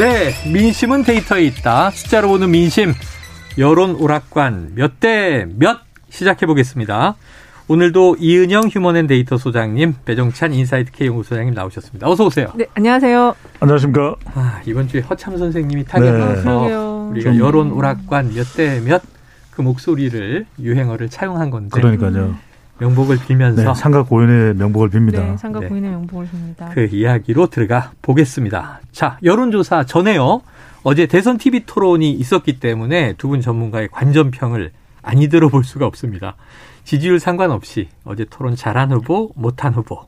네, 민심은 데이터에 있다. 숫자로 보는 민심. 여론 오락관 몇 대 몇 시작해 보겠습니다. 오늘도 이은영 휴먼앤데이터 소장님, 배종찬 인사이트 K 연구 소장님 나오셨습니다. 어서 오세요. 네, 안녕하세요. 안녕하십니까. 아, 이번 주에 허참 선생님이 타계해서 네. 우리가 여론 오락관 몇 대 몇 그 목소리를 유행어를 차용한 건데 그러니까요. 명복을 빌면서 네, 삼가 고인의 명복을 빕니다. 네, 상가 네. 고인의 명복을 빕니다. 그 이야기로 들어가 보겠습니다. 자, 여론조사 전에요. 어제 대선 TV 토론이 있었기 때문에 두 분 전문가의 관전평을 아니 들어볼 수가 없습니다. 지지율 상관없이 어제 토론 잘한 후보, 못한 후보.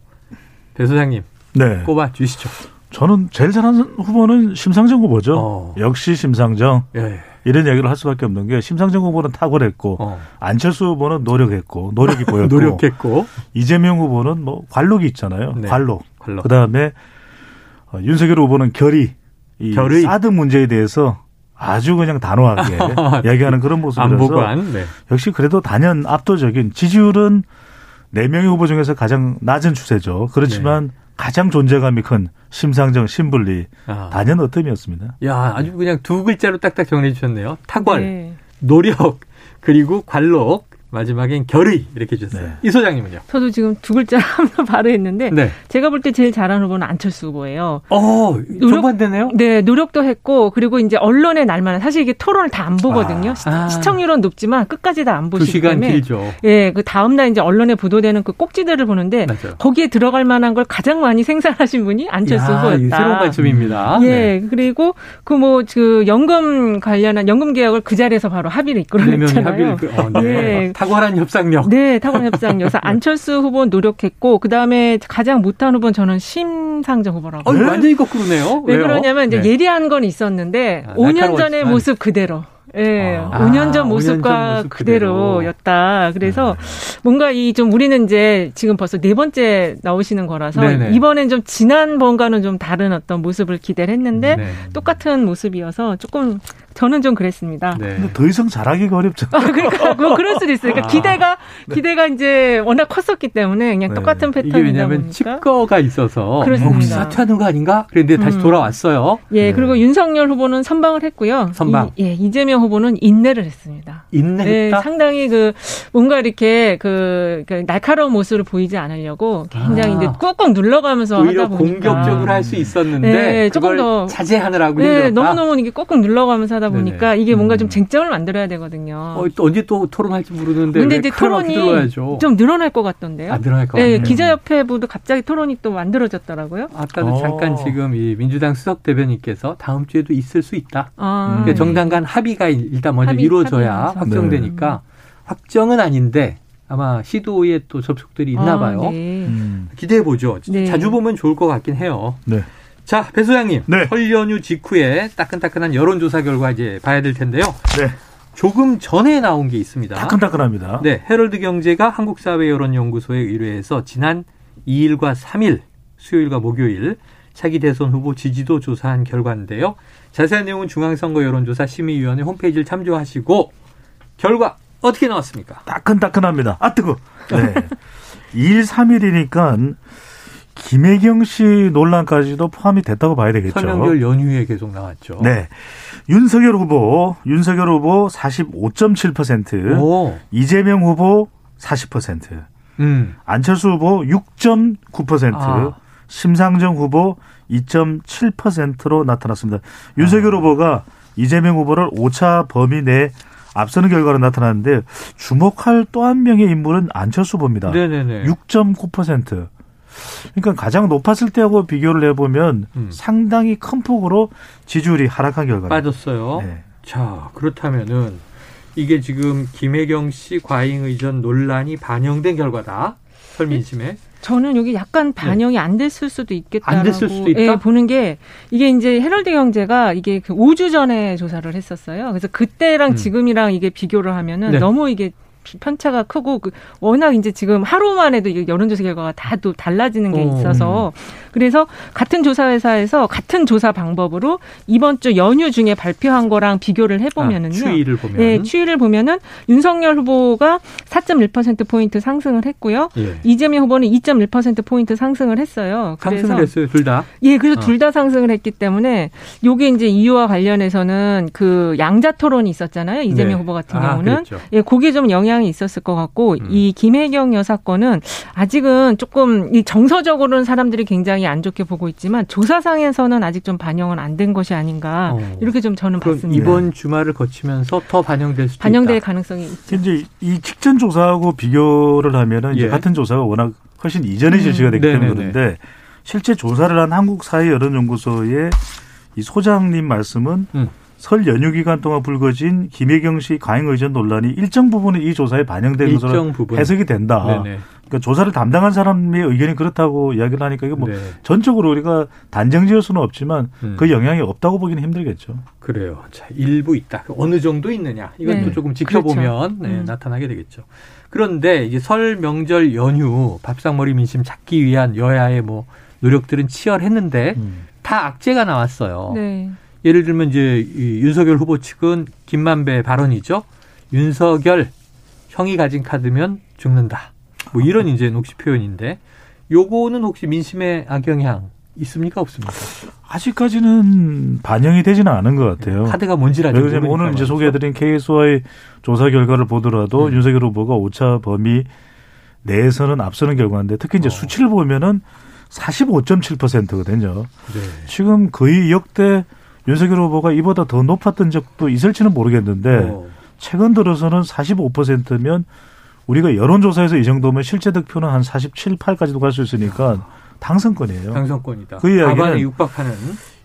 배 소장님 네. 꼽아 주시죠. 저는 제일 잘하는 후보는 심상정 후보죠. 어. 역시 심상정. 예. 이런 얘기를 할 수밖에 없는 게 심상정 후보는 탁월했고 어. 안철수 후보는 노력했고 노력이 보였고 노력했고 이재명 후보는 뭐 관록이 있잖아요. 네. 관록. 관록. 그다음에 어, 윤석열 후보는 결의. 이 결의. 사드 문제에 대해서 아주 그냥 단호하게 이야기하는 그런 모습이라서 안보관. 네. 역시 그래도 단연 압도적인 지지율은 네 명의 후보 중에서 가장 낮은 추세죠. 그렇지만 네. 가장 존재감이 큰 심상정, 신불리 아. 단연 어뜸이었습니다. 야, 아주 그냥 두 글자로 딱딱 정리해 주셨네요. 탁월, 네. 노력, 그리고 관록, 마지막엔 결의 이렇게 주셨어요. 네. 이 소장님은요? 저도 지금 두 글자 하나 바로 했는데 네. 제가 볼 때 제일 잘하는 후보는 안철수 후보예요. 어, 노력- 정반대네요? 네, 노력도 했고 그리고 이제 언론에 날만한 사실 이게 토론을 다 안 보거든요. 시- 아. 시 청률은 높지만 끝까지 다안두 보시기 시간 때문에 길죠. 예, 그 다음 날 이제 언론에 보도되는 그 꼭지들을 보는데 맞아요. 거기에 들어갈 만한 걸 가장 많이 생산하신 분이 안철수 야, 후보였다. 이 새로운 관점입니다. 예, 네. 그리고 그 뭐 그 연금 관련한 연금 개혁을 그 자리에서 바로 합의를 네 이끌어냈잖아요. 합의를, 그- 어, 네. 예. 탁월한 협상력. 네, 탁월한 협상 여사 안철수 후보는 노력했고 그 다음에 가장 못한 후보는 저는 심상정 후보라고. 어, 네? 완전히 거꾸로네요. 왜 왜요? 그러냐면 이제 네. 예리한 건 있었는데 아, 5년 전의 날카로웠지만. 모습 그대로. 예, 아, 5년 전 5년 모습과 전 모습 그대로. 그대로 였다. 그래서 뭔가 이 좀 우리는 이제 지금 벌써 네 번째 나오시는 거라서 네네. 이번엔 좀 지난번과는 좀 다른 어떤 모습을 기대를 했는데 네. 똑같은 모습이어서 조금 저는 좀 그랬습니다. 네. 근데 더 이상 잘하기가 어렵잖아요. 아, 그러니까 뭐 그럴 수도 있어요. 그러니까 아. 기대가 기대가 이제 워낙 컸었기 때문에 그냥 네. 똑같은 이게 패턴이다 왜냐하면 보니까. 칩거가 있어서 그렇습니다. 혹시 사퇴하는 거 아닌가? 그런데 다시 음. 돌아왔어요. 예, 네. 그리고 윤석열 후보는 선방을 했고요. 선방. 이, 예, 이재명 후보는 인내를 했습니다. 네, 인내했다. 상당히 그 뭔가 이렇게 그, 그 날카로운 모습을 보이지 않으려고 굉장히 아. 이제 꾹꾹 눌러가면서 오히려 하다 보니까 공격적으로 할 수 있었는데 네, 조금 그걸 더- 자제하느라고 네, 힘들었다. 너무너무 이게 꾹꾹 눌러가면서 하다 보니까 네네. 이게 뭔가 좀 음. 쟁점을 만들어야 되거든요. 어, 또 언제 또 토론할지 모르는데 근데 왜 이제 토론이. 좀 늘어날 것 같던데요. 안 늘어날 것 네, 같아요. 기자협회부도 갑자기 토론이 또 만들어졌더라고요. 아까도 어. 잠깐 지금 이 민주당 수석 대변인께서 다음 주에도 있을 수 있다. 아, 음. 그러니까 정당 간 합의가 일단 먼저 합의, 이루어져야 합의하면서. 확정되니까 확정은 아닌데 아마 시도에 또 접촉들이 있나 아, 봐요. 네. 음. 기대해 보죠. 네. 자주 보면 좋을 것 같긴 해요. 네. 자, 배 소장님. 네. 설 연휴 직후에 따끈따끈한 여론조사 결과 이제 봐야 될 텐데요. 네. 조금 전에 나온 게 있습니다. 따끈따끈합니다. 네, 헤럴드 경제가 한국사회여론연구소에 의뢰해서 지난 2일과 3일, 수요일과 목요일 차기 대선 후보 지지도 조사한 결과인데요. 자세한 내용은 중앙선거 여론조사 심의위원회 홈페이지를 참조하시고 결과 어떻게 나왔습니까? 따끈따끈합니다. 아 뜨거. 네. 2일 3일이니까 김혜경 씨 논란까지도 포함이 됐다고 봐야 되겠죠. 설명절 연휴에 계속 나왔죠. 네. 윤석열 후보, 윤석열 후보 45.7%, 오, 이재명 후보 40%, 음, 안철수 후보 6.9%, 아. 심상정 후보 2.7%로 나타났습니다. 윤석열 후보가 이재명 후보를 5차 범위 내에 앞서는 결과로 나타났는데 주목할 또 한 명의 인물은 안철수 후보입니다. 네네네. 6.9%. 그러니까 가장 높았을 때하고 비교를 해보면 음. 상당히 큰 폭으로 지지율이 하락한 결과입니다. 빠졌어요. 네. 자, 그렇다면은 이게 지금 김혜경 씨 과잉 의전 논란이 반영된 결과다. 설민심에. 저는 여기 약간 반영이 안 됐을 수도 있겠다라고 안 됐을 수도 있다? 예, 보는 게 이게 이제 헤럴드 경제가 이게 그 5주 전에 조사를 했었어요. 그래서 그때랑 음. 지금이랑 이게 비교를 하면은 네. 너무 이게 편차가 크고 그 워낙 이제 지금 하루만 해도 여론조사 결과가 다 또 달라지는 게 어, 있어서 그래서 같은 조사 회사에서 같은 조사 방법으로 이번 주 연휴 중에 발표한 거랑 비교를 해보면은요. 아, 추이를 보면 네, 추이를 보면은 윤석열 후보가 4.1% 포인트 상승을 했고요. 예. 이재명 후보는 2.1% 포인트 상승을 했어요. 그래서 상승을 했어요 둘 다. 예, 그래서 어. 둘다 상승을 했기 때문에 요게 이제 이유와 관련해서는 그 양자 토론이 있었잖아요. 이재명 네. 후보 같은 아, 경우는 그랬죠. 예, 그게 좀 영향 이 있었을 것 같고 음. 이 김혜경 여사 건은 아직은 조금 이 정서적으로는 사람들이 굉장히 안 좋게 보고 있지만 조사상에서는 아직 좀 반영은 안 된 것이 아닌가 어. 이렇게 좀 저는 그럼 봤습니다. 이번 주말을 거치면서 더 반영될 수도 반영될 있다. 가능성이 있죠. 이제 이 직전 조사하고 비교를 하면은 이제 예. 같은 조사가 워낙 훨씬 이전에 음. 실시가 됐기. 때문에 그런데 실제 조사를 한 한국사회여론연구소의 이 소장님 말씀은 음. 설 연휴 기간 동안 불거진 김혜경 씨 과잉 의전 논란이 일정 부분은 이 조사에 반영된 것으로 부분 해석이 된다. 네네. 그러니까 조사를 담당한 사람의 의견이 그렇다고 이야기를 하니까 이거 뭐 네. 전적으로 우리가 단정지을 수는 없지만 음. 그 영향이 없다고 보기는 힘들겠죠. 그래요. 자, 일부 있다. 어느 정도 있느냐. 이건 네. 또 조금 지켜보면 그렇죠. 네, 음. 나타나게 되겠죠. 그런데 이제 설 명절 연휴 밥상머리 민심 찾기 위한 여야의 뭐 노력들은 치열했는데 음. 다 악재가 나왔어요. 네. 예를 들면 이제 이 윤석열 후보 측은 김만배 발언이죠. 윤석열 형이 가진 카드면 죽는다. 뭐 이런 이제 녹시 표현인데 요거는 혹시 민심의 악영향 있습니까 없습니까? 아직까지는 반영이 되지는 않은 것 같아요. 카드가 왜 모르니까 오늘 이제 말이죠. 소개해드린 KS와의 조사 결과를 보더라도 음. 윤석열 후보가 오차 범위 내에서는 앞서는 결과인데 특히 이제 어. 수치를 보면은 45.7%거든요. 네. 지금 거의 역대 윤석열 후보가 이보다 더 높았던 적도 있을지는 모르겠는데 어. 최근 들어서는 45%면 우리가 여론조사에서 이 정도면 실제 득표는 한 47, 8까지도 갈 수 있으니까 당선권이에요. 당선권이다. 그 이야기는 육박하는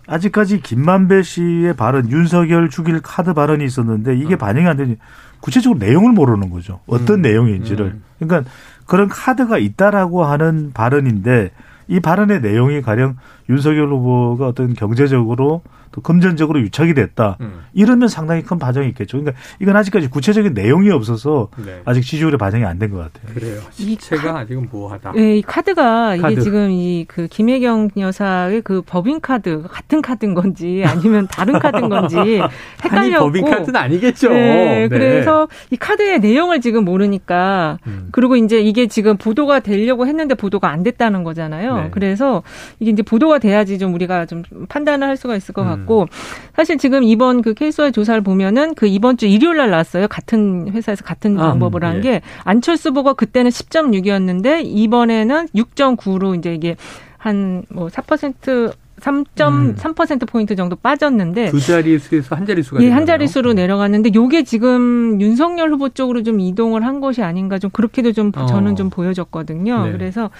아직까지 김만배 씨의 발언, 윤석열 죽일 카드 발언이 있었는데 이게 음. 반영이 안 되니 구체적으로 내용을 모르는 거죠. 어떤 음. 내용인지를. 음. 그러니까 그런 카드가 있다라고 하는 발언인데 이 발언의 내용이 가령 윤석열 후보가 어떤 경제적으로 또 금전적으로 유착이 됐다. 음. 이러면 상당히 큰 반영이 있겠죠. 그러니까 이건 아직까지 구체적인 내용이 없어서 네. 아직 지지율에 반영이 안 된 것 같아요. 그래요. 이 실체가 아직은 모호하다. 예, 이 카드가 이게 카드. 지금 이 그 김혜경 여사의 그 법인 카드 같은 카드인 건지 아니면 다른 카드인 건지 아니 헷갈렸고. 법인 카드는 아니겠죠. 네, 그래서 이 카드의 내용을 지금 모르니까 음. 그리고 이제 이게 지금 보도가 되려고 했는데 보도가 안 됐다는 거잖아요. 네. 그래서 이게 이제 보도가 돼야지 좀 우리가 좀 판단을 할 수가 있을 것 음. 같고 사실 지금 이번 그 케이스와의 조사를 보면은 그 이번 주 일요일 날 나왔어요. 같은 회사에서 같은 아, 방법을 예. 한게 안철수 후보가 그때는 10.6이었는데 이번에는 6.9로 이제 이게 한뭐4% 3.3% 포인트 정도 빠졌는데 두 자릿수에서 한 자릿수가 예, 한. 자릿수로 내려갔는데 요게 지금 윤석열 후보 쪽으로 좀 이동을 한 것이 아닌가 좀 그렇게도 좀 어. 저는 좀 보여졌거든요. 네. 그래서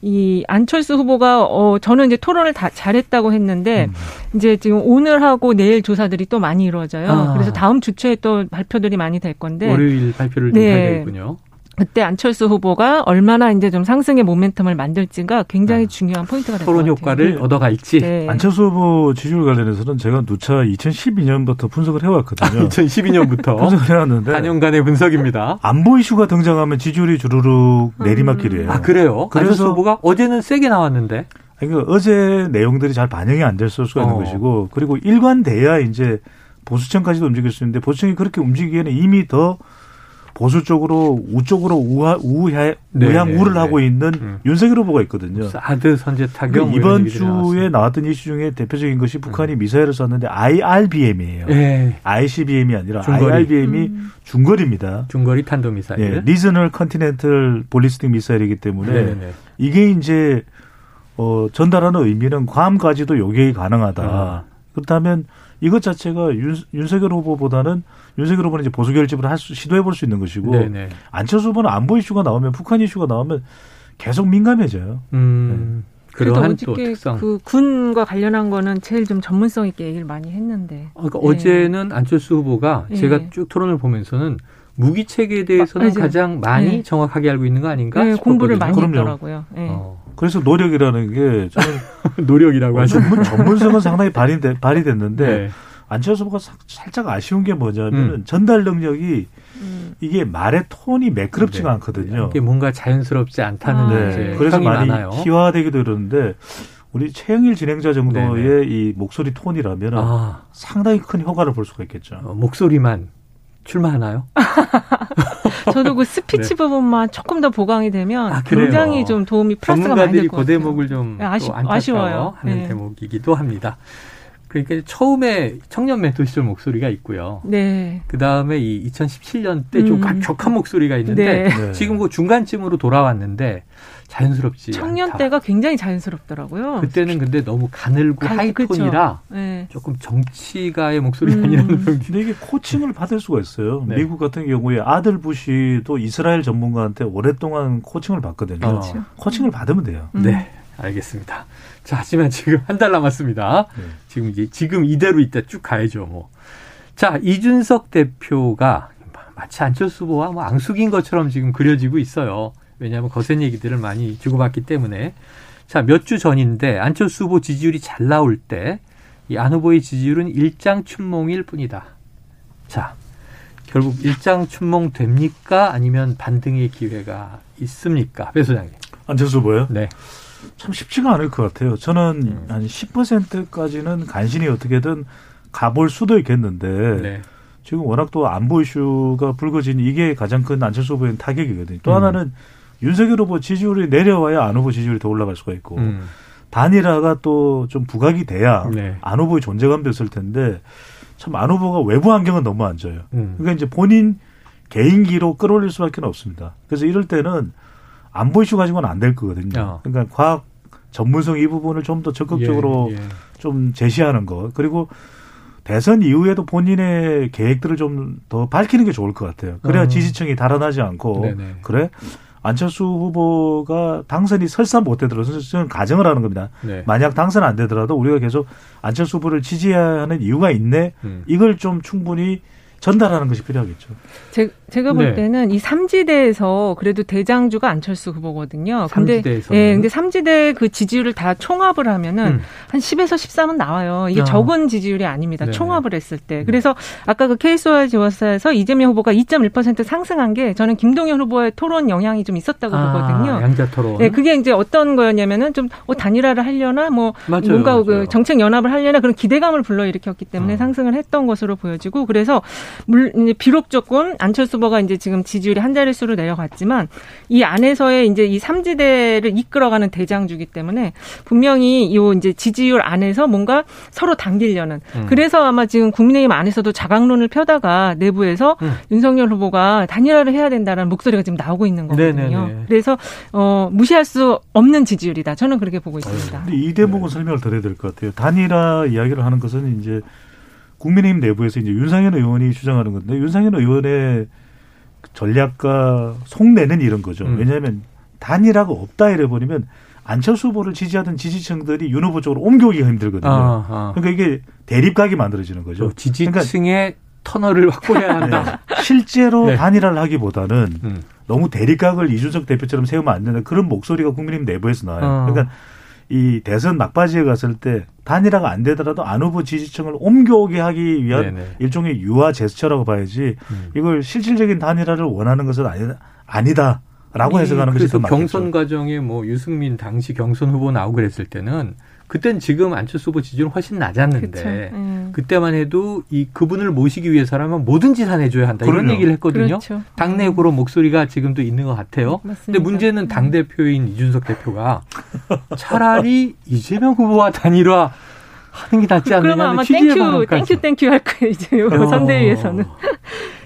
이 안철수 후보가 어 저는 이제 토론을 다 잘했다고 했는데 음. 이제 지금 오늘 하고 내일 조사들이 또 많이 이루어져요. 아. 그래서 다음 주초에 또 발표들이 많이 될 건데 월요일 발표를 좀 네. 해야 되겠군요. 그때 안철수 후보가 얼마나 이제 좀 상승의 모멘텀을 만들지가 굉장히 아. 중요한 포인트가 될것 같아요. 토론 효과를 얻어갈지. 네. 안철수 후보 지지율 관련해서는 제가 누차 2012년부터 분석을 해왔거든요. 2012년부터 분석을 해왔는데 4년간의 분석입니다. 안보 이슈가 등장하면 지지율이 주르륵 내리막길이에요. 아 그래요? 그래서- 안철수 후보가 어제는 세게 나왔는데. 그러니까 어제 내용들이 잘 반영이 안 될 수가 있는 어. 것이고 그리고 일관돼야 이제 보수층까지도 움직일 수 있는데 보수층이 그렇게 움직이기에는 이미 더 보수 쪽으로 우쪽으로 우하, 우하, 네, 우향 네, 우를 네. 하고 있는 음. 윤석열 후보가 있거든요. 사드 선제 타격 그뭐 이번 주에 나왔습니다. 나왔던 이슈 중에 대표적인 것이 북한이 미사일을 쐈는데 IRBM이에요. 예. ICBM이 아니라 중거리. IRBM이 음. 중거리입니다. 중거리 탄도 미사일. 예, regional continental ballistic missile이기 때문에 네네. 이게 이제 어, 전달하는 의미는 괌까지도 요격이 가능하다. 아. 그렇다면 이것 자체가 윤, 윤석열 후보보다는 윤석열 후보는 이제 보수 결집을 할 수, 시도해 볼 수 있는 것이고 네네. 안철수 후보는 안보 이슈가 나오면 북한 이슈가 나오면 계속 민감해져요. 음. 그래도 그러한 또 어저께 특성. 그 군과 관련한 거는 제일 좀 전문성 있게 얘기를 많이 했는데. 어, 그러니까 예. 어제는 안철수 후보가 예. 제가 쭉 토론을 보면서는 무기 체계에 대해서는 아, 이제- 가장 많이 네. 정확하게 알고 있는 거 아닌가? 네, 공부를 많이. 그럼요. 했더라고요. 네. 어, 그래서 노력이라는 게 저는 노력이라고 하죠. 전문, 전문성은 상당히 발휘돼, 발휘됐는데 네. 안철수 후보가 사- 살짝 아쉬운 게 뭐냐면 음. 은 전달 능력이 음. 이게 말의 톤이 매끄럽지가 네. 않거든요. 이게 뭔가 자연스럽지 않다는 아, 네. 그래서 많이 많아요. 희화되기도 이러는데 우리 최영일 진행자 정도의 이 목소리 톤이라면 아, 상당히 큰 효과를 볼 수가 있겠죠. 어, 목소리만 출마하나요? 저도 그 스피치 부분만 조금 더 보강이 되면 아? 굉장히 좀 도움이 플러스가 많이 전문가들이 될것그 같아요. 대목을 좀 네, 아쉬- 아쉬워요. 하는 네. 대목이기도 합니다. 그러니까 처음에 청년 멘토 시절 목소리가 있고요. 네. 그 다음에 이 2017년 때좀 음. 격한 목소리가 있는데 네. 네. 지금 그 중간쯤으로 돌아왔는데 자연스럽지 청년 않다. 때가 굉장히 자연스럽더라고요. 그때는 근데 너무 가늘고 가- 하이톤이라 네. 조금 정치가의 목소리가 음. 아니라는 그런 근데 이게 코칭을 받을 수가 있어요. 네. 미국 같은 경우에 아들 부시도 이스라엘 전문가한테 오랫동안 코칭을 받거든요. 그렇죠. 코칭을 받으면 돼요. 음. 네, 알겠습니다. 자, 하지만 지금 한 달 남았습니다. 네. 지금 이제 지금 이대로 이따 쭉 가야죠, 뭐. 자, 이준석 대표가 마치 안철수 후보와 뭐 앙숙인 것처럼 지금 그려지고 있어요. 왜냐하면 거센 얘기들을 많이 주고받기 때문에. 자, 몇 주 전인데 안철수 후보 지지율이 잘 나올 때 이 안 후보의 지지율은 일장춘몽일 뿐이다. 자, 결국 일장춘몽 됩니까? 아니면 반등의 기회가 있습니까? 배 소장님. 안철수 후보요? 네. 참 쉽지가 않을 것 같아요. 저는 음. 한 10%까지는 간신히 어떻게든 가볼 수도 있겠는데 네. 지금 워낙 또 안보 이슈가 불거진 이게 가장 큰 안철수 후보의 타격이거든요. 또 음. 하나는 윤석열 후보 지지율이 내려와야 안 후보 지지율이 더 올라갈 수가 있고 음. 단일화가 또 좀 부각이 돼야 네. 안 후보의 존재감도 있을 텐데 참 안 후보가 외부 환경은 너무 안 좋아요. 음. 그러니까 이제 본인 개인기로 끌어올릴 수밖에 없습니다. 그래서 이럴 때는 안보 이슈 가지고는 안 될 거거든요. 어. 그러니까 과학 전문성 이 부분을 좀 더 적극적으로 예, 예. 좀 제시하는 것 그리고 대선 이후에도 본인의 계획들을 좀 더 밝히는 게 좋을 것 같아요. 그래야 어. 지지층이 달아나지 않고 네네. 그래 안철수 후보가 당선이 설사 못 되더라도 저는 가정을 하는 겁니다. 네. 만약 당선 안 되더라도 우리가 계속 안철수 후보를 지지해야 하는 이유가 있네. 음. 이걸 좀 충분히 전달하는 것이 필요하겠죠. 제, 제가 볼 네. 때는 이 삼지대에서 그래도 대장주가 안철수 후보거든요. 근데 삼지대에서는? 예, 근데 삼지대 그 지지율을 다 총합을 하면은 음. 한 10에서 13은 나와요. 이게 아. 적은 지지율이 아닙니다. 네네. 총합을 했을 때. 그래서 아까 그 케이스와 지워사에서 이재명 후보가 2.1% 상승한 게 저는 김동연 후보의 토론 영향이 좀 있었다고 보거든요. 아, 양자 토론. 네, 그게 이제 어떤 거였냐면은 좀 어, 단일화를 하려나 뭐 맞아요, 뭔가 맞아요. 그 정책 연합을 하려나 그런 기대감을 불러일으켰기 때문에 어. 상승을 했던 것으로 보여지고 그래서 물 이제 비록 조금 안철수 후보가 이제 지금 지지율이 한 자릿수로 내려갔지만 이 안에서의 이제 이 삼지대를 이끌어가는 대장주기 때문에 분명히 요 이제 지지율 안에서 뭔가 서로 당기려는 음. 그래서 아마 지금 국민의힘 안에서도 자강론을 펴다가 내부에서 음. 윤석열 후보가 단일화를 해야 된다는 목소리가 지금 나오고 있는 거거든요. 네네네. 그래서 어, 무시할 수 없는 지지율이다. 저는 그렇게 보고 있습니다. 이 대목은 설명을 드려야 될 것 같아요. 단일화 이야기를 하는 것은 이제 국민의힘 내부에서 이제 윤상현 의원이 주장하는 건데 윤상현 의원의 전략과 속내는 이런 거죠. 음. 왜냐하면 단일화가 없다 이래 버리면 안철수 후보를 지지하던 지지층들이 윤 후보 쪽으로 옮겨오기가 힘들거든요. 아, 아. 그러니까 이게 대립각이 만들어지는 거죠. 저 지지층의 터널을 확보해야 한다. 그러니까 실제로 네. 단일화를 하기보다는 음. 너무 대립각을 이준석 대표처럼 세우면 안 된다. 그런 목소리가 국민의힘 내부에서 나와요. 어. 그러니까 이 대선 막바지에 갔을 때 단일화가 안 되더라도 안 후보 지지층을 옮겨오게 하기 위한 네네. 일종의 유화 제스처라고 봐야지 음. 이걸 실질적인 단일화를 원하는 것은 아니다. 아니다 라고 해석하는 것이 더 맞겠죠. 경선 과정에 뭐 유승민 당시 경선 후보 나오고 그랬을 때는 그땐 지금 안철수 후보 지지율은 훨씬 낮았는데. 음. 그때만 해도 이 그분을 모시기 위해서라면 뭐든지 다 내줘야 한다 이런 그럼요. 얘기를 했거든요. 그렇죠. 당내적으로 목소리가 지금도 있는 것 같아요. 근데 맞습니다. 문제는 당 대표인 이준석 대표가 차라리 이재명 후보와 단일화 하는 게 낫지 그러면 않느냐는 아마 취지의 thank you, 방법까지. thank you, thank you 할 거예요, 이제 요 어. 선대위에서는.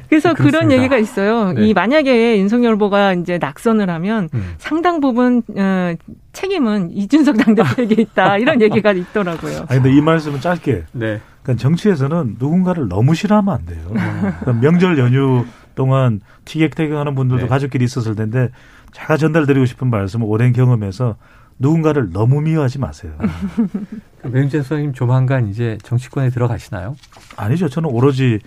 그래서 그런 그렇습니다. 얘기가 있어요. 네. 이 만약에 윤석열 후보가 이제 낙선을 하면 음. 상당 부분 어, 책임은 이준석 당대표에게 있다 이런 얘기가 있더라고요. 아니 근데 이 말씀은 짧게. 네. 그러니까 정치에서는 누군가를 너무 싫어하면 안 돼요. 그러니까 명절 연휴 동안 티격태격하는 분들도 네. 가족끼리 있었을 텐데 제가 전달드리고 싶은 말씀은 오랜 경험에서 누군가를 너무 미워하지 마세요. 배윤재 선생님 조만간 이제 정치권에 들어가시나요? 아니죠. 저는 오로지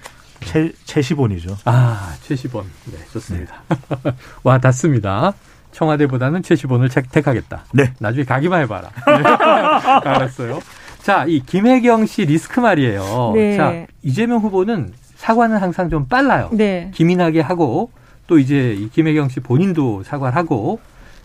최, 최시본이죠. 아, 최시본. 네, 좋습니다. 와, 닿습니다. 청와대보다는 최시본을 택하겠다. 네. 나중에 가기만 해봐라. 네. 알았어요. 자, 이 김혜경 씨 리스크 말이에요. 네. 자, 이재명 후보는 사과는 항상 좀 빨라요. 네. 기민하게 하고 또 이제 이 김혜경 씨 본인도 사과를 하고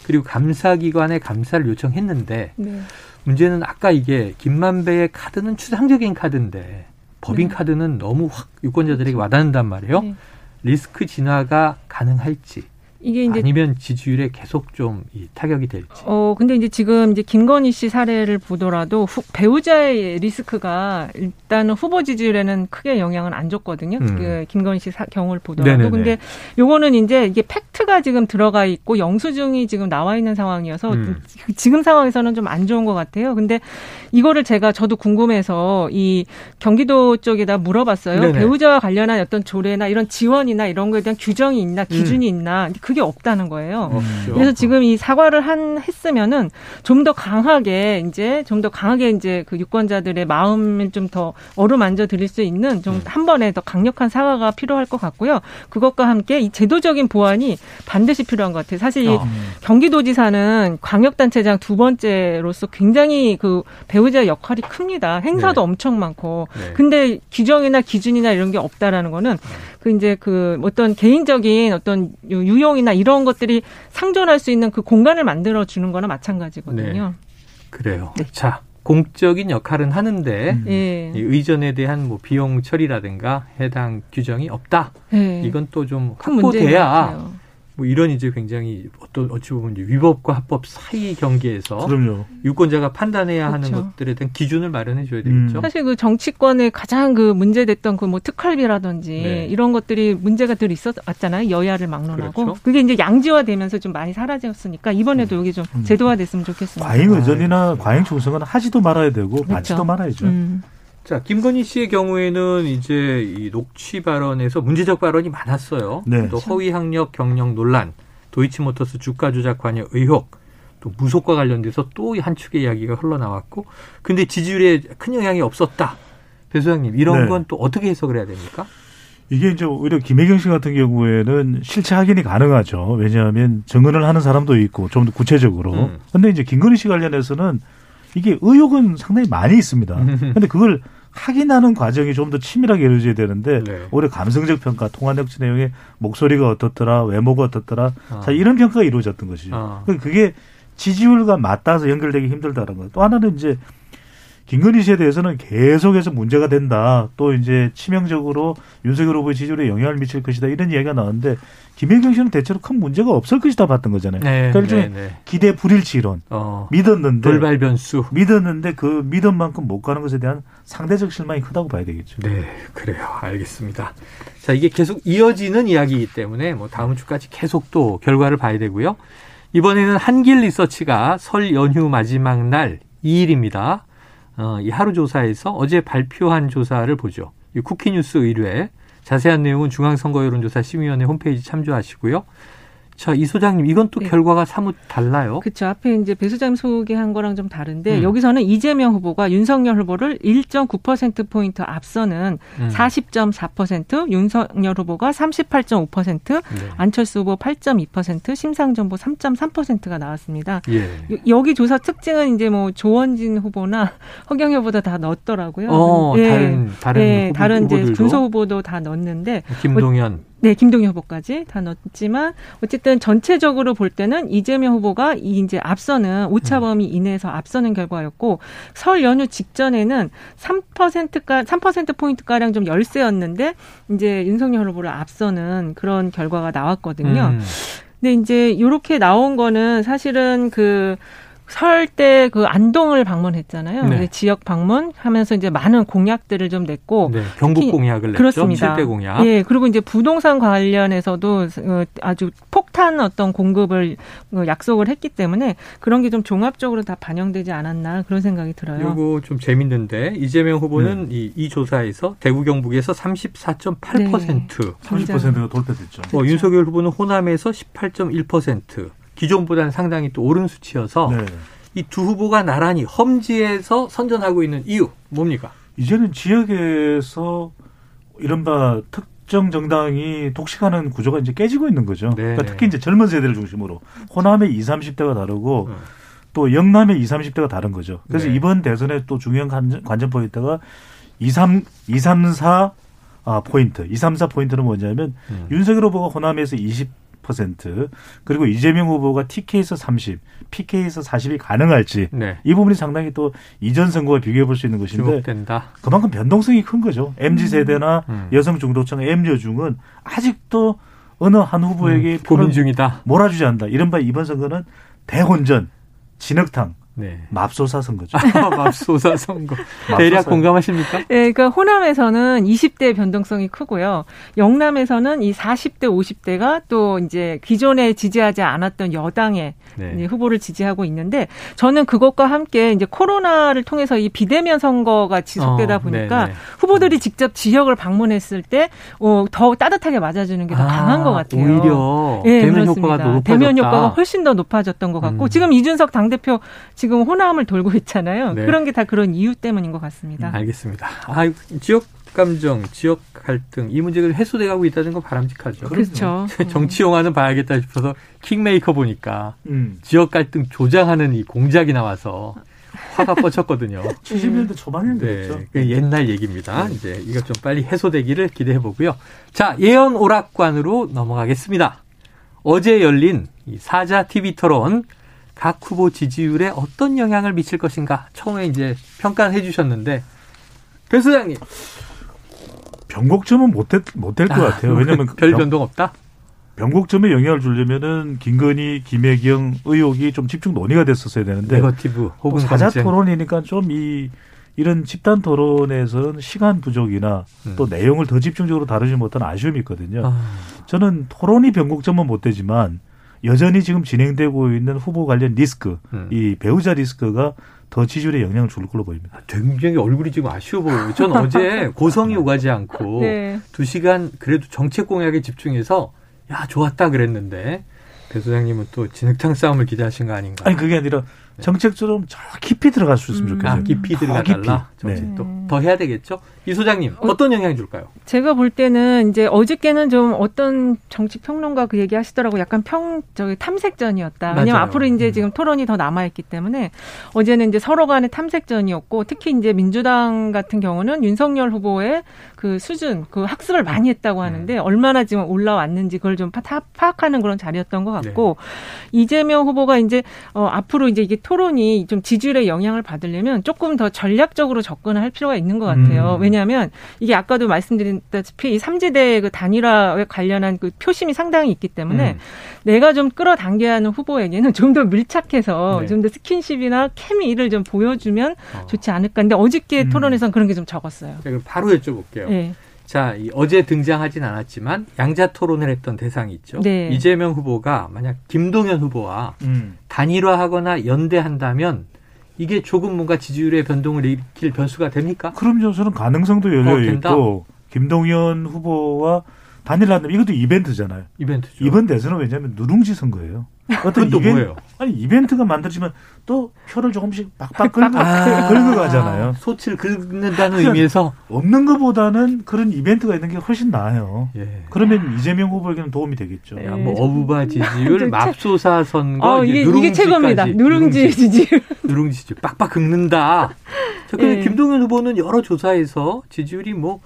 그리고 감사기관에 감사를 요청했는데 네. 문제는 아까 이게 김만배의 카드는 추상적인 카드인데 법인 네. 카드는 너무 확 유권자들에게 와닿는단 말이에요. 네. 리스크 진화가 가능할지 이게 이제 아니면 지지율에 계속 좀이 타격이 될지. 어, 근데 이제 지금 이제 김건희 씨 사례를 보더라도 후, 배우자의 리스크가 일단은 후보 지지율에는 크게 영향을 안 줬거든요. 음. 그 김건희 씨 사, 경우를 보더라도. 네네네. 근데 요거는 이제 이게 팩트가 지금 들어가 있고 영수증이 지금 나와 있는 상황이어서 음. 지금 상황에서는 좀 안 좋은 것 같아요. 근데 이거를 제가 저도 궁금해서 이 경기도 쪽에다 물어봤어요. 네네. 배우자와 관련한 어떤 조례나 이런 지원이나 이런 거에 대한 규정이 있나 기준이 있나 그게 없다는 거예요. 음. 없죠. 그래서 지금 이 사과를 한 했으면은 좀 더 강하게 이제 좀 더 강하게 이제 그 유권자들의 마음을 좀 더 어루만져 드릴 수 있는 좀한 번에 더 강력한 사과가 필요할 것 같고요. 그것과 함께 이 제도적인 보완이 반드시 필요한 것 같아요. 사실 이 어. 경기도지사는 광역단체장 두 번째로서 굉장히 그 배우자 역할이 큽니다. 행사도 네. 엄청 많고. 네. 근데 규정이나 기준이나 이런 게 없다라는 거는 그 이제 그 어떤 개인적인 어떤 유- 유용이나 이런 것들이 상존할 수 있는 그 공간을 만들어 주는 거나 마찬가지거든요. 그래요. 네. 자, 공적인 역할은 하는데 음. 예. 이 의전에 대한 뭐 비용 처리라든가 해당 규정이 없다. 예. 이건 또 좀 확보돼야. 뭐 이런 이제 굉장히 어떤 어찌 보면 이제 위법과 합법 사이 경계에서 그럼요. 유권자가 판단해야 하는 그렇죠. 것들에 대한 기준을 마련해 줘야 되겠죠. 음. 사실 그 정치권의 가장 그 문제됐던 그 뭐 특활비라든지 네. 이런 것들이 문제가 늘 있었잖아요. 여야를 막론하고. 그렇죠. 그게 이제 양지화되면서 좀 많이 사라졌으니까 이번에도 여기 좀 음. 제도화됐으면 좋겠습니다. 과잉 의전이나 과잉 총선은 하지도 말아야 되고 받지도 말아야죠. 음. 자, 김건희 씨의 경우에는 이제 이 녹취 발언에서 문제적 발언이 많았어요. 네. 또 허위 학력 경력 논란, 도이치모터스 주가 조작 관여 의혹, 또 무속과 관련돼서 또 한 축의 이야기가 흘러나왔고, 근데 지지율에 큰 영향이 없었다. 배 소장님, 이런 네. 건또 어떻게 해석을 해야 됩니까? 이게 이제 오히려 김혜경 씨 같은 경우에는 실체 확인이 가능하죠. 왜냐하면 증언을 하는 사람도 있고 좀 더 구체적으로. 음. 근데 이제 김건희 씨 관련해서는 이게 의혹은 상당히 많이 있습니다. 근데 그걸 확인하는 과정이 좀 더 치밀하게 이루어져야 되는데 네. 오히려 감성적 평가, 통화력지 내용의 목소리가 어떻더라, 외모가 어떻더라, 아. 자 이런 평가가 이루어졌던 것이죠. 아. 그러니까 그게 지지율과 맞닿아서 연결되기 힘들다는 거예요. 또 하나는 이제 김건희 씨에 대해서는 계속해서 문제가 된다. 또 이제 치명적으로 윤석열 후보의 지지율에 영향을 미칠 것이다. 이런 이야기가 나왔는데 김혜경 씨는 대체로 큰 문제가 없을 것이다 봤던 거잖아요. 네, 그러니까 일종의 네, 네. 기대 불일치 이론. 어, 믿었는데 돌발 변수. 믿었는데 그 믿음만큼 못 가는 것에 대한 상대적 실망이 크다고 봐야 되겠죠. 네, 그래요. 알겠습니다. 자, 이게 계속 이어지는 이야기이기 때문에 뭐 다음 주까지 계속 또 결과를 봐야 되고요. 이번에는 한길 리서치가 설 연휴 마지막 날 2일입니다. 어, 이 하루 조사에서 어제 발표한 조사를 보죠. 이 쿠키뉴스 의뢰. 자세한 내용은 중앙선거 여론조사 심의위원회 홈페이지 참조하시고요. 자, 이 소장님, 이건 또 네. 결과가 사뭇 달라요. 그렇죠. 앞에 이제 배 소장님 소개한 거랑 좀 다른데 음. 여기서는 이재명 후보가 윤석열 후보를 1.9% 포인트 앞서는 음. 40.4%, 윤석열 후보가 38.5%, 네. 안철수 후보 8.2%, 심상정 후보 3.3%가 나왔습니다. 예. 여- 여기 조사 특징은 이제 뭐 조원진 후보나 허경영 후보도 다 넣었더라고요. 어, 예. 다른, 다른, 예, 후보, 다른 이제 후보들도. 군소 후보도 다 넣었는데 김동연. 네, 김동연 후보까지 다 넣었지만 어쨌든 전체적으로 볼 때는 이재명 후보가 이 이제 앞서는 오차 범위 이내에서 앞서는 결과였고 설 연휴 직전에는 3%가 3% 포인트 가량 좀 열세였는데 이제 윤석열 후보를 앞서는 그런 결과가 나왔거든요. 음. 근데 이제 이렇게 나온 거는 사실은 그 설 때 그 안동을 방문했잖아요. 네. 근데 지역 방문하면서 이제 많은 공약들을 좀 냈고 네, 경북 특히 공약을 냈죠. 그렇습니다. 7대 공약. 예, 그리고 이제 부동산 관련해서도 어, 아주 폭탄 어떤 공급을 어, 약속을 했기 때문에 그런 게 좀 종합적으로 다 반영되지 않았나 그런 생각이 들어요. 요거 좀 재밌는데 이재명 후보는 네. 이, 이 조사에서 대구 경북에서 34.8%, 30%가 돌파됐죠. 뭐 윤석열 후보는 호남에서 18.1%, 기존보다는 상당히 또 오른 수치여서 네. 이두 후보가 나란히 험지에서 선전하고 있는 이유 뭡니까? 이제는 지역에서 이른바 특정 정당이 독식하는 구조가 이제 깨지고 있는 거죠. 네, 그러니까 네. 특히 이제 젊은 세대를 중심으로 호남의 20, 30대가 다르고 음. 또 영남의 20, 30대가 다른 거죠. 그래서 네. 이번 대선의 또 중요한 관전, 관전 포인트가 2, 3, 2, 3, 4 아, 포인트. 2, 3, 4 포인트는 뭐냐면 음. 윤석열 후보가 호남에서 20% 그리고 이재명 후보가 TK에서 30, PK에서 40이 가능할지 네. 이 부분이 상당히 또 이전 선거와 비교해 볼 수 있는 것인데 주목된다. 그만큼 변동성이 큰 거죠. MZ 세대나 음. 여성 중도층 M 여중은 아직도 어느 한 후보에게 음, 고민 중이다. 몰아주지 않는다. 이른바 이번 선거는 대혼전, 진흙탕, 네. 맙소사 선거죠. 맙소사 선거. 대략. 공감하십니까? 예, 그러니까 호남에서는 20대 변동성이 크고요. 영남에서는 이 40대, 50대가 또 이제 기존에 지지하지 않았던 여당의 네. 후보를 지지하고 있는데 저는 그것과 함께 이제 코로나를 통해서 이 비대면 선거가 지속되다 어, 보니까 네네. 후보들이 직접 지역을 방문했을 때 어, 더 따뜻하게 맞아주는 게더 아, 강한 것 같아요. 오히려 예, 대면 그렇습니다. 효과가 더 높아졌다. 대면 효과가 훨씬 더 높아졌던 것 같고 음. 지금 이준석 당대표 지금 호남을 돌고 있잖아요. 네. 그런 게 다 그런 이유 때문인 것 같습니다. 알겠습니다. 아, 지역 감정, 지역 갈등 이 문제가 해소돼 가고 있다는 건 바람직하죠. 그렇죠. 정치 영화는 봐야겠다 싶어서 킹메이커 보니까 음. 지역 갈등 조장하는 이 공작이 나와서 화가 뻗쳤거든요. 70년대 초반인데 네, 그렇죠. 그 옛날 얘기입니다. 이제 이것 좀 빨리 해소되기를 기대해 보고요. 자, 예언 오락관으로 넘어가겠습니다. 어제 열린 이 사자 TV 토론 각 후보 지지율에 어떤 영향을 미칠 것인가 처음에 이제 평가를 해주셨는데 배 소장님 변곡점은 못될 못될 것 같아요. 왜냐하면 별 변- 변동 없다. 변곡점에 영향을 주려면은 김건희, 김혜경 의혹이 좀 집중 논의가 됐었어야 되는데 네거티브 또 혹은 사자 검증. 토론이니까 좀 이 이런 집단 토론에서는 시간 부족이나 음. 또 내용을 더 집중적으로 다루지 못한 아쉬움이 있거든요. 아, 저는 토론이 변곡점은 못 되지만 여전히 지금 진행되고 있는 후보 관련 리스크, 음. 이 배우자 리스크가 더 지지율에 영향을 줄 걸로 보입니다. 굉장히 얼굴이 지금 아쉬워 보여요. 전 어제 고성이 오가지 않고 네. 두 시간 그래도 정책 공약에 집중해서 야 좋았다 그랬는데 배 소장님은 또 진흙탕 싸움을 기대하신 거 아닌가? 아니 그게 아니라 정책처럼 저 깊이 들어갈 수 있으면 음. 좋겠어요. 아, 깊이 들어가달라. 깊이. 네. 정책도 네. 더 해야 되겠죠. 이 소장님 어떤 영향 줄까요? 제가 볼 때는 이제 어저께는 좀 어떤 정치 평론가 그 얘기 하시더라고 약간 평 저기 탐색전이었다. 왜냐면 맞아요. 앞으로 이제 음. 지금 토론이 더 남아 있기 때문에 어제는 이제 서로 간의 탐색전이었고 특히 이제 민주당 같은 경우는 윤석열 후보의 그 수준 그 학습을 많이 했다고 하는데 얼마나 지금 올라왔는지 그걸 좀 파- 파악하는 그런 자리였던 것 같고 이재명 후보가 이제 어 앞으로 이제 이게 토론이 좀 지지율에 영향을 받으려면 조금 더 전략적으로 접근을 할 필요가 있는 것 같아요. 음. 왜냐하면 이게 아까도 말씀드렸다시피 이 삼지대 그 단일화에 관련한 그 표심이 상당히 있기 때문에 음. 내가 좀 끌어당겨야 하는 후보에게는 좀 더 밀착해서 네. 좀더 스킨십이나 케미를 좀 보여주면 어. 좋지 않을까. 근데 어저께 음. 토론에서는 그런 게 좀 적었어요. 자, 그럼 바로 여쭤볼게요. 네. 자, 이 어제 등장하진 않았지만 양자 토론을 했던 대상이 있죠. 네. 이재명 후보가 만약 김동연 후보와 음. 단일화하거나 연대한다면 이게 조금 뭔가 지지율의 변동을 일으킬 변수가 됩니까? 그럼요. 저는 가능성도 열려 어? 있고 김동연 후보와 단일화는 이것도 이벤트잖아요. 이벤트죠. 이번 대선은 왜냐하면 누룽지 선거예요. 어떤 이벤트, 뭐예요? 아니 이벤트가 만들어지면 또 표를 조금씩 빡빡 긁고 아. 긁어 가잖아요. 소치를 긁는다는 의미에서 없는 것보다는 그런 이벤트가 있는 게 훨씬 나아요. 예. 그러면 이재명 후보에게는 도움이 되겠죠. 네. 야, 뭐 어부바 지지율, 저- 맙소사 선거, 어, 이게, 이제 이게 최고입니다. 누룽지까지. 누룽지 지지율. 누룽지 지지율 빡빡 긁는다. 자, 근데 예. 김동연 후보는 여러 조사에서 지지율이 뭐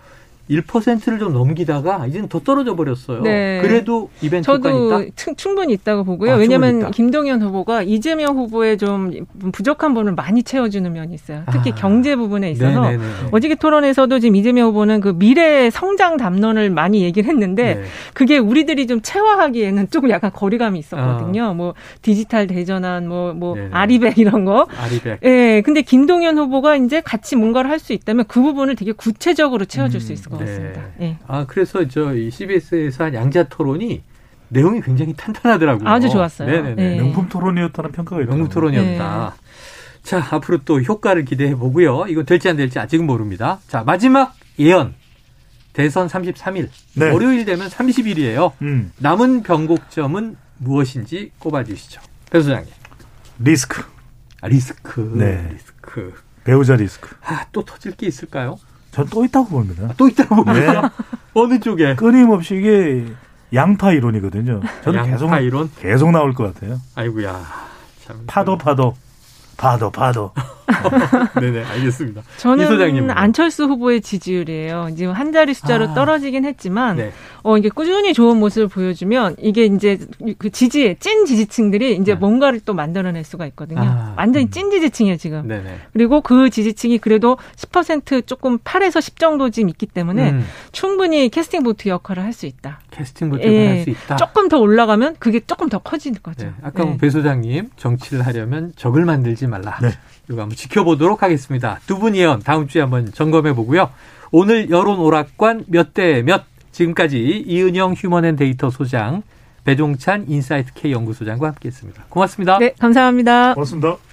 1%를 좀 넘기다가 이제는 더 떨어져 버렸어요. 네. 그래도 이벤트 저도 있다. 충- 충분히 있다고 보고요. 아, 왜냐하면. 김동연 후보가 이재명 후보의 좀 부족한 부분을 많이 채워주는 면이 있어요. 특히 아. 경제 부분에 있어서 네네네. 어저께 토론에서도 지금 이재명 후보는 그 미래 성장 담론을 많이 얘기를 했는데 네. 그게 우리들이 좀 체화하기에는 조금 약간 거리감이 있었거든요. 뭐 디지털 대전환, 뭐, 뭐 아. 아리백 이런 거. 아리백. 예, 근데 김동연 후보가 이제 같이 뭔가를 할 수 있다면 그 부분을 되게 구체적으로 채워줄 수 음, 있을 것 네. 같습니다. 예. 아, 그래서 저이 CBS에서 한 양자 토론이 내용이 굉장히 탄탄하더라고요. 아주 좋았어요. 네네네. 네. 명품 토론이었다는 평가가 있더라고요. 명무 토론이었다. 자, 앞으로 또 효과를 기대해 보고요. 이건 될지 안 될지 아직은 모릅니다. 자, 마지막 예언. 대선 33일. 네. 월요일 되면 30일이에요. 음, 남은 변곡점은 무엇인지 꼽아주시죠. 배 소장님. 리스크, 아, 리스크. 네. 리스크. 배우자 리스크. 아, 또 터질 게 있을까요? 전 또 있다고 봅니다. 또 있다고 네. 보세요. 어느 쪽에? 끊임없이 이게 양파 이론이거든요. 저는 양파 계속 이론? 계속 나올 것 같아요. 아이고야. 참. 파도 파도 파도 파도. 네네, 알겠습니다. 이 저는 소장님은요? 안철수 후보의 지지율이에요. 지금 한 자리 숫자로 아. 떨어지긴 했지만 네. 어 이게 꾸준히 좋은 모습을 보여주면 이게 이제 그 지지의 찐 지지층들이 이제 네. 뭔가를 또 만들어낼 수가 있거든요. 아, 완전히 음. 찐 지지층이에요 지금. 네네. 그리고 그 지지층이 그래도 10% 조금 8에서 10 정도 지금 있기 때문에 음, 충분히 캐스팅 보트 역할을 할 수 있다. 캐스팅 보트를 예, 할수 있다. 조금 더 올라가면 그게 조금 더 커지는 거죠. 네, 아까 네. 배 소장님 정치를 하려면 적을 만들지 말라. 네. 이거 한번 지켜보도록 하겠습니다. 두 분 예언 다음 주에 한번 점검해 보고요. 오늘 여론 오락관 몇 대 몇 지금까지 이은영 휴먼앤데이터 소장 배종찬 인사이트 K 연구소장과 함께했습니다. 고맙습니다. 네, 감사합니다. 고맙습니다.